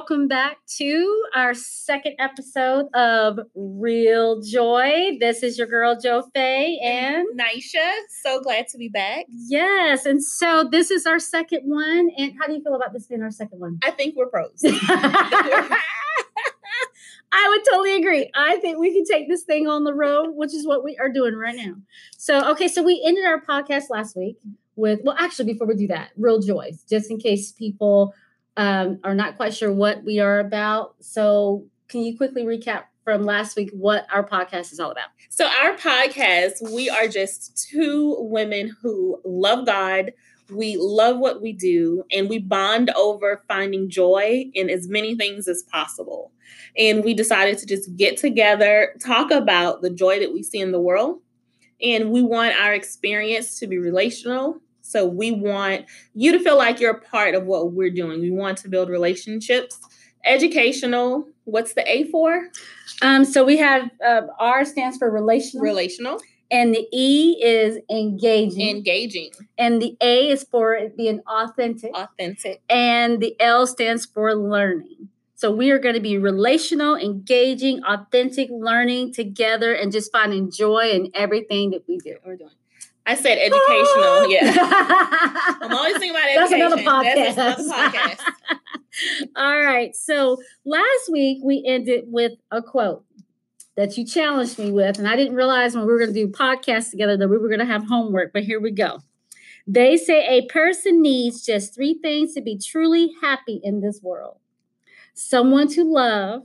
welcome back to our second episode of Real Joy. This is your girl Jo Faye and Nisha. So glad to be back. Yes, and so this is our second one. And how do you feel about this being our second one? I think we're pros. I would totally agree. I think we can take this thing on the road, which is what we are doing right now. So, okay, so we ended our podcast last week with, well, actually, before we do that, real joys, just in case people um, are not quite sure what we are about. So, can you quickly recap from last week what our podcast is all about? So, our podcast, we are just two women who love God. We love what we do, and we bond over finding joy in as many things as possible. And we decided to just get together, talk about the joy that we see in the world. And we want our experience to be relational. So we want you to feel like you're a part of what we're doing. We want to build relationships, educational. What's the A for? Um, so we have uh, R stands for relational. Relational. And the E is engaging. Engaging. And the A is for being authentic. Authentic. And the L stands for learning. So we are going to be relational, engaging, authentic, learning together, and just finding joy in everything that we do. We're doing. I said educational. yeah. I'm always thinking about education. That's another podcast. That's another podcast. All right. So last week we ended with a quote that you challenged me with, and I didn't realize when we were going to do podcasts together that we were going to have homework, but here we go. They say a person needs just three things to be truly happy in this world someone to love,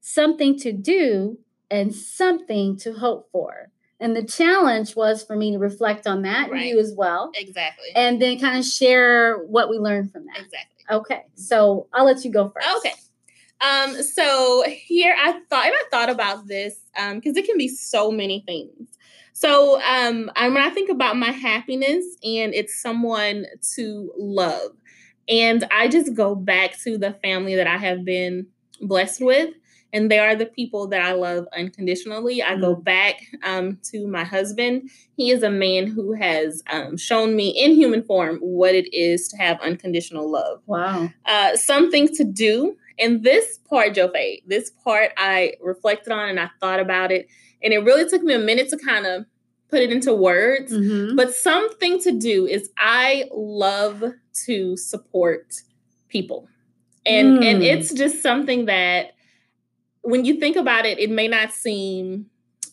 something to do, and something to hope for. And the challenge was for me to reflect on that, right. you as well. Exactly. And then kind of share what we learned from that. Exactly. Okay. So I'll let you go first. Okay. Um, so here I thought, and I thought about this because um, it can be so many things. So um, I, when I think about my happiness, and it's someone to love, and I just go back to the family that I have been blessed with. And they are the people that I love unconditionally. I go mm-hmm. back um, to my husband. He is a man who has um, shown me in human form what it is to have unconditional love. Wow. Uh, something to do. And this part, Jo Faye, this part I reflected on and I thought about it. And it really took me a minute to kind of put it into words. Mm-hmm. But something to do is I love to support people. And mm. and it's just something that when you think about it, it may not seem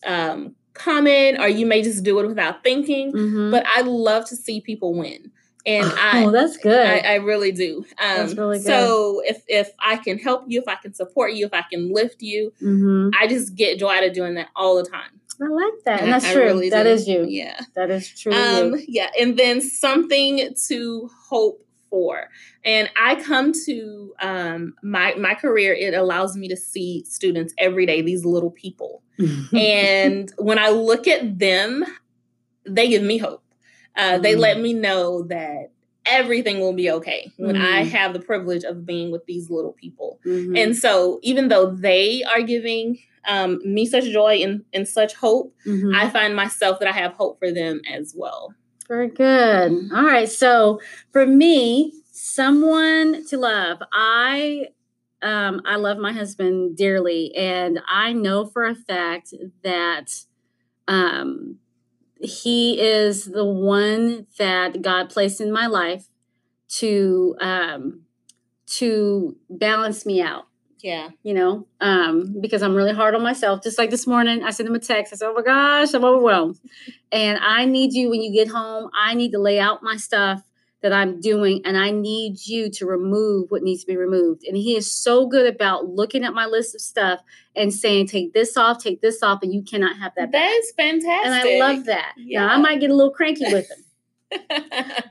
um, common or you may just do it without thinking, mm-hmm. but I love to see people win. And I, oh, that's good. I, I really do. Um, that's really good. So if if I can help you, if I can support you, if I can lift you, mm-hmm. I just get joy out of doing that all the time. I like that. And that's I true. Really that is you. Yeah. That is true. Um, yeah. And then something to hope for. And I come to um, my my career, it allows me to see students every day, these little people. and when I look at them, they give me hope. Uh, they mm. let me know that everything will be okay when mm. I mm-hmm. have the privilege of being with these little people. Mm-hmm. And so, even though they are giving um, me such joy and, and such hope, mm-hmm. I find myself that I have hope for them as well. Very good. All right. So for me, someone to love. I um, I love my husband dearly, and I know for a fact that um, he is the one that God placed in my life to um, to balance me out. Yeah. You know, um, because I'm really hard on myself. Just like this morning, I sent him a text. I said, Oh my gosh, I'm overwhelmed. and I need you when you get home. I need to lay out my stuff that I'm doing, and I need you to remove what needs to be removed. And he is so good about looking at my list of stuff and saying, Take this off, take this off, and you cannot have that. That is fantastic. And I love that. Yeah. Now, I might get a little cranky with him.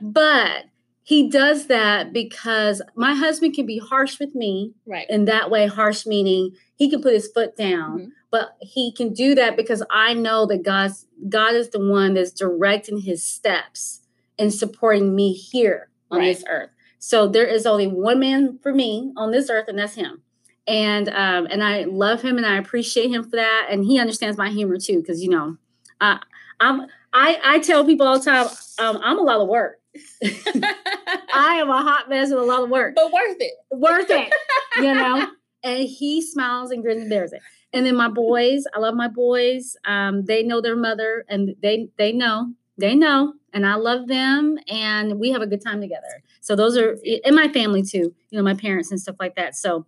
but he does that because my husband can be harsh with me. Right. In that way, harsh meaning he can put his foot down. Mm-hmm. But he can do that because I know that God's God is the one that's directing his steps and supporting me here on right. this earth. So there is only one man for me on this earth, and that's him. And um, and I love him and I appreciate him for that. And he understands my humor too, because you know, uh, I'm I I tell people all the time um, I'm a lot of work. I am a hot mess with a lot of work. But worth it. Worth it. you know, and he smiles and grins and bears it. And then my boys, I love my boys. Um, they know their mother, and they they know they know, and I love them, and we have a good time together. So those are in my family too. You know, my parents and stuff like that. So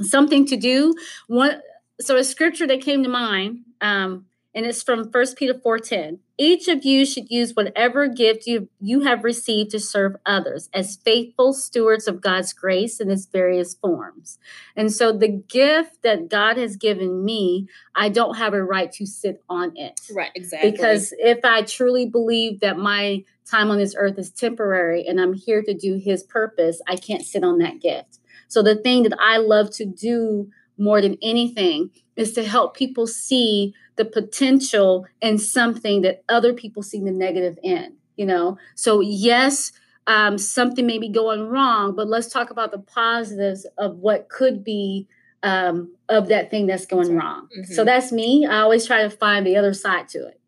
something to do. One so a scripture that came to mind. Um, and it's from 1 Peter 4:10. Each of you should use whatever gift you, you have received to serve others as faithful stewards of God's grace in its various forms. And so the gift that God has given me, I don't have a right to sit on it. Right, exactly. Because if I truly believe that my time on this earth is temporary and I'm here to do his purpose, I can't sit on that gift. So the thing that I love to do more than anything is to help people see the potential in something that other people see the negative in you know? So yes um, something may be going wrong but let's talk about the positives of what could be um, of that thing that's going wrong. Mm-hmm. so that's me. I always try to find the other side to it.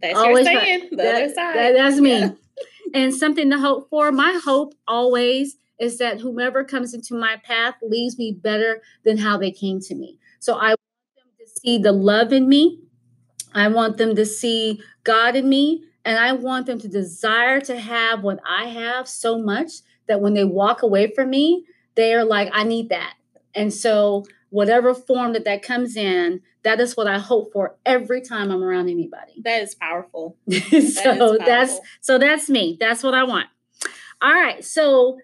That's always your saying, the that, other side. that, that's me. Yeah. and something to hope for my hope always is that whomever comes into my path leaves me better than how they came to me so i want them to see the love in me I want them to see God in me, and I want them to desire to have what I have so much that when they walk away from me, they are like, I need that. And so, whatever form that that comes in, that is what I hope for every time I'm around anybody. That is powerful. so that is powerful. that's so that's me. That's what I want. All right. So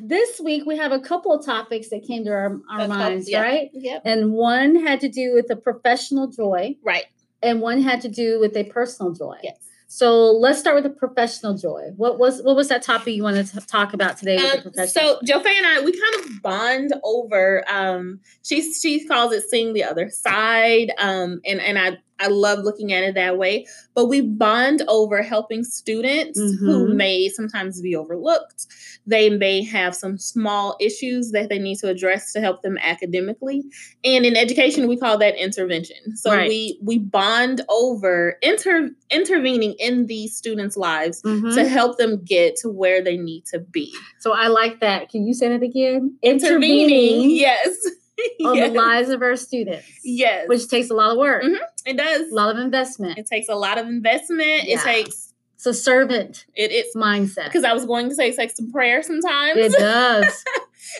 this week we have a couple of topics that came to our, our minds, yeah. right? Yep. And one had to do with a professional joy. Right and one had to do with a personal joy. Yes. So let's start with the professional joy. What was what was that topic you wanted to talk about today? Um, so Jo and I, we kind of bond over. Um, she she calls it seeing the other side, um, and and I I love looking at it that way. But we bond over helping students mm-hmm. who may sometimes be overlooked. They may have some small issues that they need to address to help them academically. And in education, we call that intervention. So right. we we bond over inter intervening in these students' lives mm-hmm. to help them get to where they need to be. So I like that. Can you say that again? Intervening, intervening yes on yes. the lives of our students. Yes. Which takes a lot of work. Mm-hmm. It does. A lot of investment. It takes a lot of investment. Yeah. It takes it's a servant it, it's mindset. Because I was going to say it takes some prayer sometimes. It does.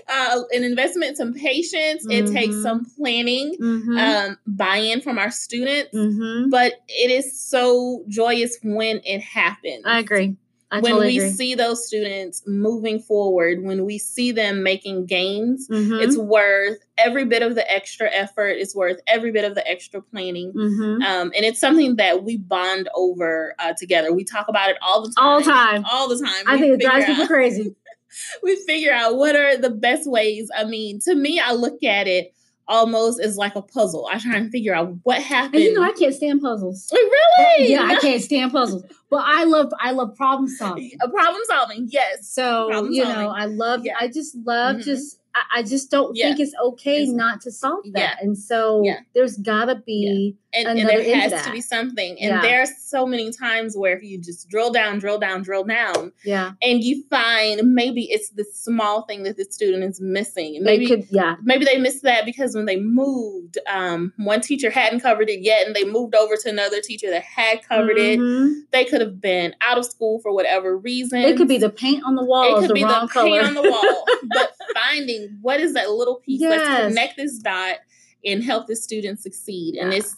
uh, an investment, some patience. Mm-hmm. It takes mm-hmm. some planning, mm-hmm. um, buy-in from our students. Mm-hmm. But it is so joyous when it happens. I agree. I when totally we agree. see those students moving forward, when we see them making gains, mm-hmm. it's worth every bit of the extra effort. It's worth every bit of the extra planning, mm-hmm. um, and it's something that we bond over uh, together. We talk about it all the time, all the time, all the time. I we think it drives people crazy. we figure out what are the best ways. I mean, to me, I look at it almost is like a puzzle. I try and figure out what happened. And you know, I can't stand puzzles. Really? Yeah, I can't stand puzzles. But I love I love problem solving. A problem solving, yes. So problem you know, I love yeah. I just love mm-hmm. just I, just don't yeah. think it's okay it's, not to solve that. Yeah. And so yeah. there's gotta be and, and, there has to be something. And there's so many times where if you just drill down, drill down, drill down, yeah, and you find maybe it's the small thing that the student is missing. Maybe could, yeah, maybe they missed that because when they moved, um, one teacher hadn't covered it yet, and they moved over to another teacher that had covered mm-hmm. it. They could have been out of school for whatever reason. It could be the paint on the wall. It could the be the color. paint on the wall. but finding what is that little piece yes. let's connect this dot and help the student succeed yeah. and it's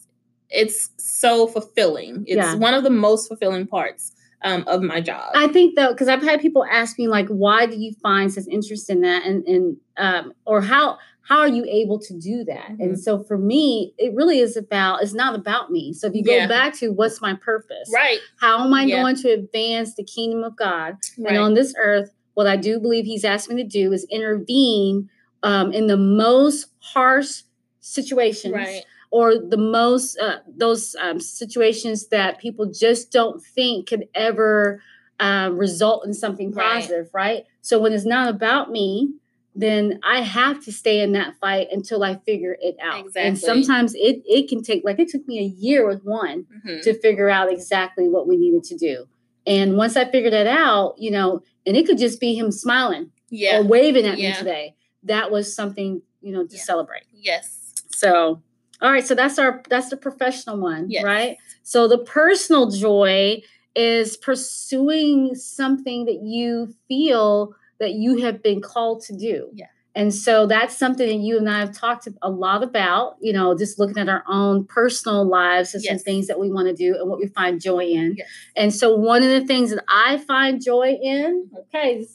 it's so fulfilling it's yeah. one of the most fulfilling parts um, of my job i think though because i've had people ask me like why do you find such interest in that and and um, or how how are you able to do that mm-hmm. and so for me it really is about it's not about me so if you go yeah. back to what's my purpose right how am i yeah. going to advance the kingdom of god right. and on this earth what I do believe he's asked me to do is intervene um, in the most harsh situations right. Or the most uh, those um, situations that people just don't think could ever uh, result in something positive, right. right? So when it's not about me, then I have to stay in that fight until I figure it out. Exactly. And sometimes it it can take like it took me a year with one mm-hmm. to figure out exactly what we needed to do. And once I figured that out, you know, and it could just be him smiling yeah. or waving at yeah. me today. that was something you know to Yeah. celebrate. Yes. So, all right, so that's our that's the professional one, Yes. right? So the personal joy is pursuing something that you feel that you have been called to do. Yeah. And so that's something that you and I have talked a lot about, you know, just looking at our own personal lives and some things that we want to do and what we find joy in. Yes. And so one of the things that I find joy in, mm-hmm. okay,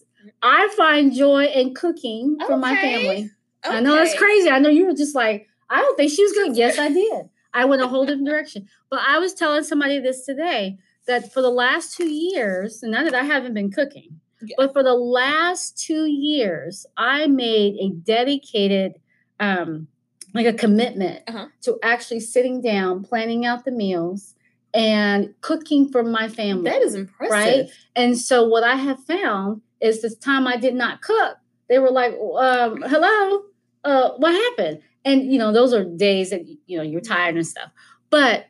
I find joy in cooking for my Okay. family. I know that's crazy. I know you were just like, I don't think she was good. Yes, I did. I went a whole different direction. But I was telling somebody this today that for the last two years, and not that I haven't been cooking, Yeah. but for the last two years, I made a dedicated, um, like a commitment Uh-huh. to actually sitting down, planning out the meals, and cooking for my family. That is impressive. Right? And so what I have found is this time I did not cook, they were like, um, hello, uh, what happened? And you know, those are days that you know you're tired and stuff. But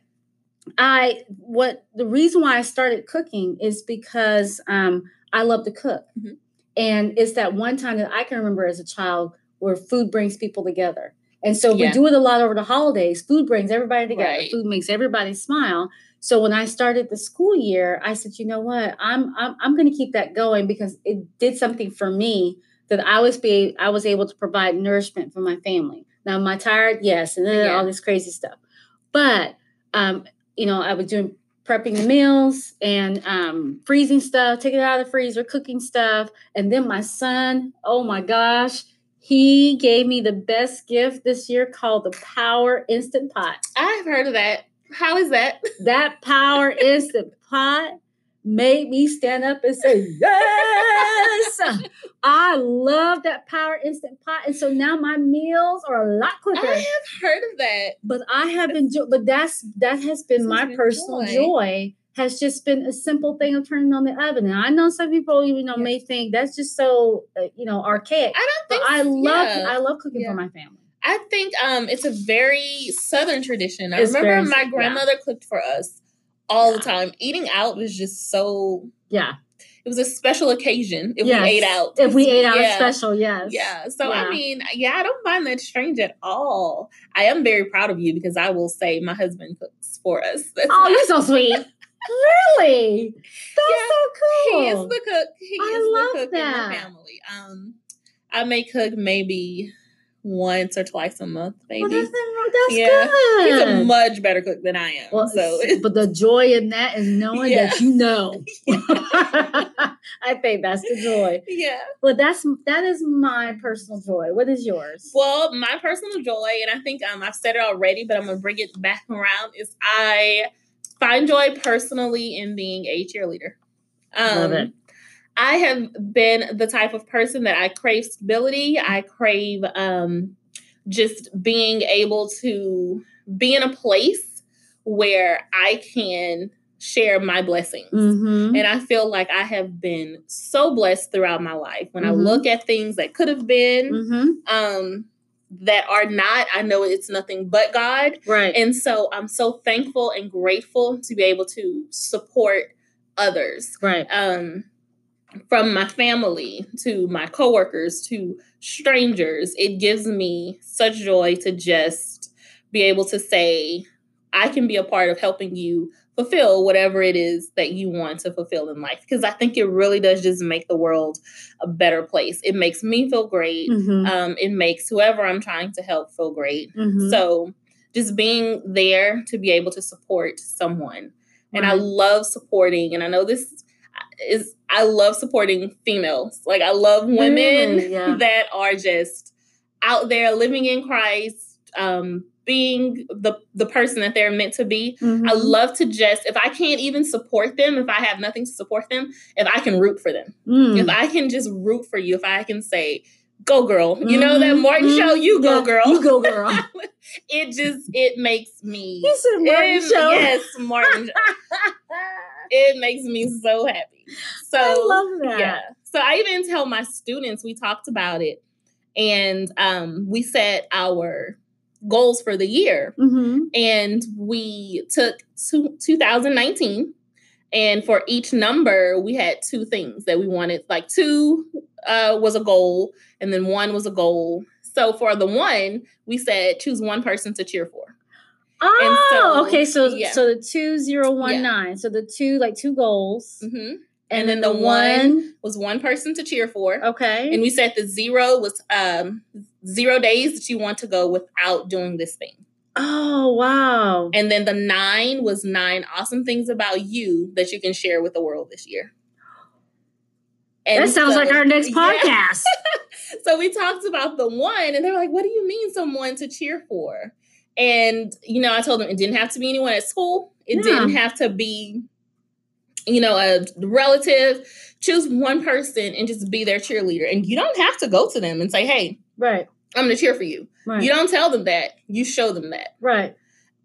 I what the reason why I started cooking is because um I love to cook. Mhm. And it's that one time that I can remember as a child where food brings people together. And so Yeah. we do it a lot over the holidays. Food brings everybody together. Right. Food makes everybody smile. So when I started the school year, I said, you know what? I'm I'm I'm going to keep that going because it did something for me that I was be I was able to provide nourishment for my family. Now, am I tired? Yes, and then Yeah. all this crazy stuff. But um, you know, I was doing prepping the meals and um, freezing stuff, taking it out of the freezer, cooking stuff, and then my son. Oh my gosh, he gave me the best gift this year called the Power Instant Pot. I've heard of that. How is that? That Power Instant Pot made me stand up and say yes. I love that Power Instant Pot, and so now my meals are a lot quicker. I have heard of that. but I have enjoyed. But that's that has been This my has been personal joy. joy. Has just been a simple thing of turning on the oven, and I know some people, you know, Yeah. may think that's just so, uh, you know, archaic. I don't But think I love, Yeah. I love cooking Yeah. for my family. I think um it's a very southern tradition. I It's remember my grandmother cooked for us all Yeah. the time. Eating out was just so Yeah, it was a special occasion if Yes. we ate out. if we ate out, Yeah. special, yes, Yeah. So Yeah. I mean, yeah, I don't find that strange at all. I am very proud of you because I will say my husband cooks for us. That's Oh, you're so sweet. really? That's so cool. he is the cook. He I is love the cook in that. the family. Um, I may cook maybe once or twice a month, maybe. Well, that's, that's Yeah. good. He's a much better cook than I am. Well, so but the joy in that is knowing Yeah. that you know. I think that's the joy. yeah. But that's that is my personal joy. What is yours? Well, my personal joy, and I think um, I've said it already, but I'm gonna bring it back around. Is I find joy personally in being a cheerleader. Um, Love it. I have been the type of person that I crave stability. I crave um, just being able to be in a place where I can share my blessings. Mm-hmm. And I feel like I have been so blessed throughout my life. When I Mhm. look at things that could have been, Mm-hmm. um, that are not, I know it's nothing but God. Right. And so I'm so thankful and grateful to be able to support others. right. Um, from my family to my coworkers to strangers, it gives me such joy to just be able to say, I can be a part of helping you fulfill whatever it is that you want to fulfill in life. Because I think it really does just make the world a better place. It makes me feel great. Mm-hmm. Um, it makes whoever I'm trying to help feel great. Mm-hmm. So just being there to be able to support someone. And I love supporting, and I know this is, I love supporting females. Like, I love women Really? Yeah. that are just out there living in Christ, um, being the, the person that they're meant to be. I Mm-hmm. love to just, if I can't even support them, if I have nothing to support them, if I can root for them, Mm. if I can just root for you, if I can say, go girl, you know that Mhm, Martin show, mhm. you go Yeah, girl. You go, girl. it just it makes me He said Martin it- show. yes martin it makes me so happy so I love that. yeah so i even tell my students we talked about it and um we set our goals for the year Mm-hmm. and we took two, 2019 and for each number we had two things that we wanted like two uh, was a goal, and then one was a goal. So for the one, we said choose one person to cheer for. Oh, so- okay. So yeah. so the two zero one nine. So the two like two goals, hmm and, then then the the one. Was one person to cheer for. Okay. And we said the zero was um, zero days that you want to go without doing this thing. oh wow. And then the nine was nine awesome things about you that you can share with the world this year. And that sounds so- like our next Yeah. podcast. so we talked about the one, and they're like, "What do you mean, someone to cheer for?" And you know, I told them it didn't have to be anyone at school. It Yeah. didn't have to be, you know, a relative. Choose one person and just be their cheerleader. And you don't have to go to them and say, "Hey, Right. I'm going to cheer for you." Right. You don't tell them that. You show them that. right.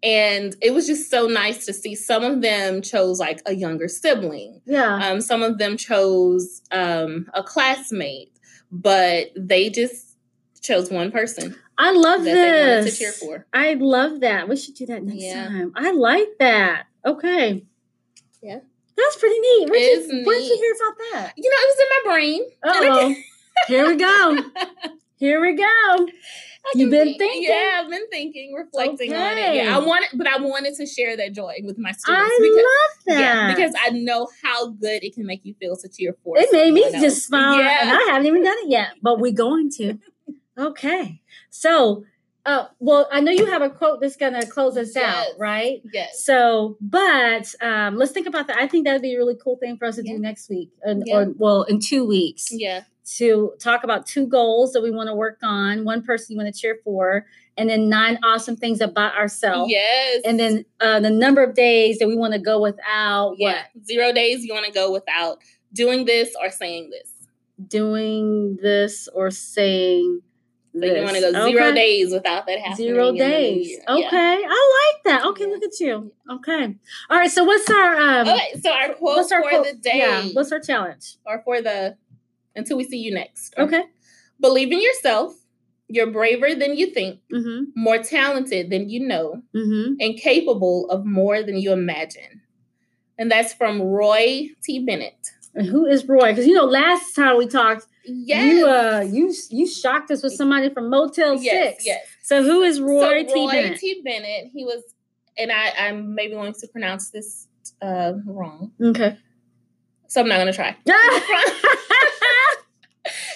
And it was just so nice to see. Some of them chose like a younger sibling. Yeah. Um, some of them chose um, a classmate, but they just chose one person I love that they to this. cheer for. I love that. We should do that next Yeah. time. I like that. Okay. Yeah. That's pretty neat. Where'd, It you, is where'd you hear about that? You know, it was in my brain. Oh. Here we go. Here we go. You've been think- thinking. Yeah, I've been thinking, reflecting on it. Yeah, I wanted, but I wanted to share that joy with my I students because, love that. yeah, because I know how good it can make you feel to cheer for. it made me someone just smile, Yeah. and I haven't even done it yet, but we're going to. Okay. So, uh, well, I know you have a quote that's going to close us Yes. out, right? yes. So, but um, let's think about that. I think that'd be a really cool thing for us to Yeah. do next week, and, Yeah. or well, in two weeks, Yeah. to talk about two goals that we want to work on, one person you want to cheer for, and then nine awesome things about ourselves. Yes. And then uh, the number of days that we want to go without yeah, zero days you want to go without doing this or saying this. doing this or saying So you want to go zero Okay. days without that happening. Zero in the new days. Okay, Yeah. I like that. Okay, Yeah. look at you. Okay, all right. So what's our um? Okay, so our quote what's our for quote? the day, Yeah. What's our challenge? or for the until we see you next. Okay. Believe in yourself. You're braver than you think, Mm-hmm. more talented than you know, Mm-hmm. and capable of more than you imagine. And that's from Roy T. Bennett. And who is Roy? Because you know, last time we talked, Yes. you uh, you you shocked us with somebody from Motel yes, Six. yes. So who is Roy so T. Roy Bennett? T. Bennett, he was, and I, I'm maybe going to pronounce this uh, wrong, Okay. so I'm not going to try.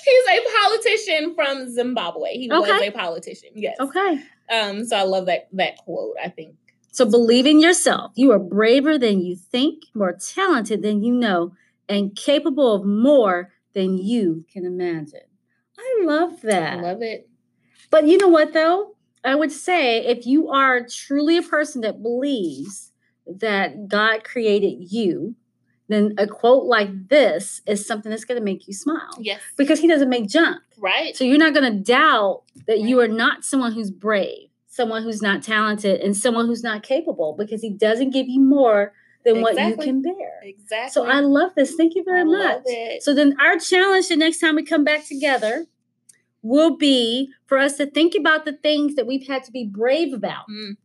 He's a politician from Zimbabwe. He was a politician. Yes. okay. Um. So I love that that quote. I think. So believe in yourself. You are braver than you think, more talented than you know, and capable of more than you can imagine. I love that. I love it. But you know what, though? I would say if you are truly a person that believes that God created you, then a quote like this is something that's going to make you smile Yes. because He doesn't make junk. Right. So you're not going to doubt that you are not someone who's brave, someone who's not talented, and someone who's not capable because He doesn't give you more than what you can bear. Exactly. So I love this. Thank you very I much. love it. So then our challenge the next time we come back together will be for us to think about the things that we've had to be brave about. Mm,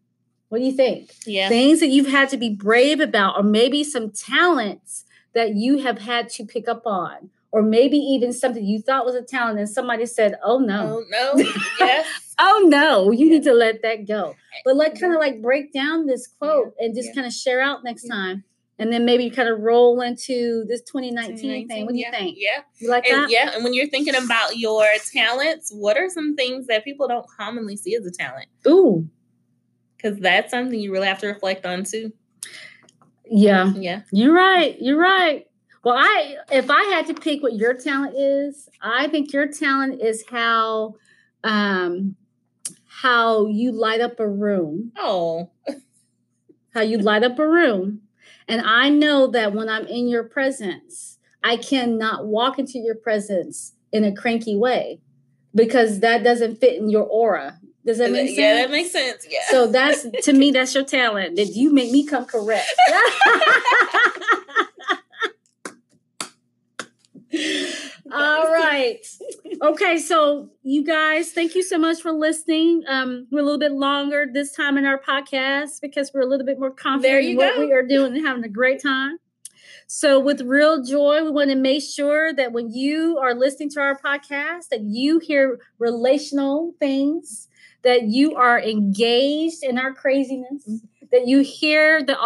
What do you think? yeah. Things that you've had to be brave about, or maybe some talents that you have had to pick up on, or maybe even something you thought was a talent and somebody said, "Oh no." Oh no. yes. Oh no, you Yeah. need to let that go. But let kind of like break down this quote and just yeah. kind of share out next Yeah. time. And then maybe kind of roll into this 2019, thing. What do you think? Yeah. You like And that? yeah, and when you're thinking about your talents, what are some things that people don't commonly see as a talent? Ooh. Because that's something you really have to reflect on too. Yeah. Yeah. You're right. You're right. Well, I if I had to pick what your talent is, I think your talent is how um how you light up a room. Oh. How you light up a room. And I know that when I'm in your presence, I cannot walk into your presence in a cranky way because that doesn't fit in your aura. Does that make sense? yeah, that makes sense. Yeah. So that's to me, that's your talent. That you make me come correct. All right. Okay, so you guys, thank you so much for listening. Um, we're a little bit longer this time in our podcast because we're a little bit more confident in you what go. we are doing and having a great time. So, with real joy, we want to make sure that when you are listening to our podcast, that you hear relational things, that you are engaged in our craziness, mm-hmm. that you hear the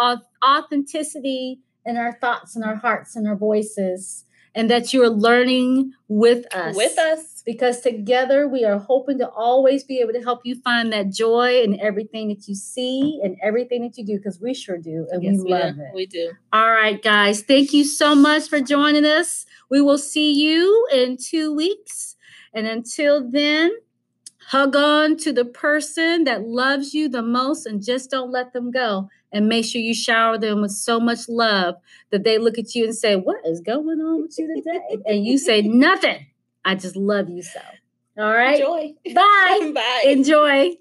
authenticity in our thoughts and our hearts and our voices, and that you are learning with us. With us because together we are hoping to always be able to help you find that joy in everything that you see and everything that you do because we sure do and yes, we, love do. it. We do. All right, guys. Thank you so much for joining us. We will see you in two weeks. And until then, hug on to the person that loves you the most and just don't let them go. And make sure you shower them with so much love that they look at you and say, What is going on with you today? and you say, Nothing. I just love you so. All right. Enjoy. Bye. Bye. Enjoy.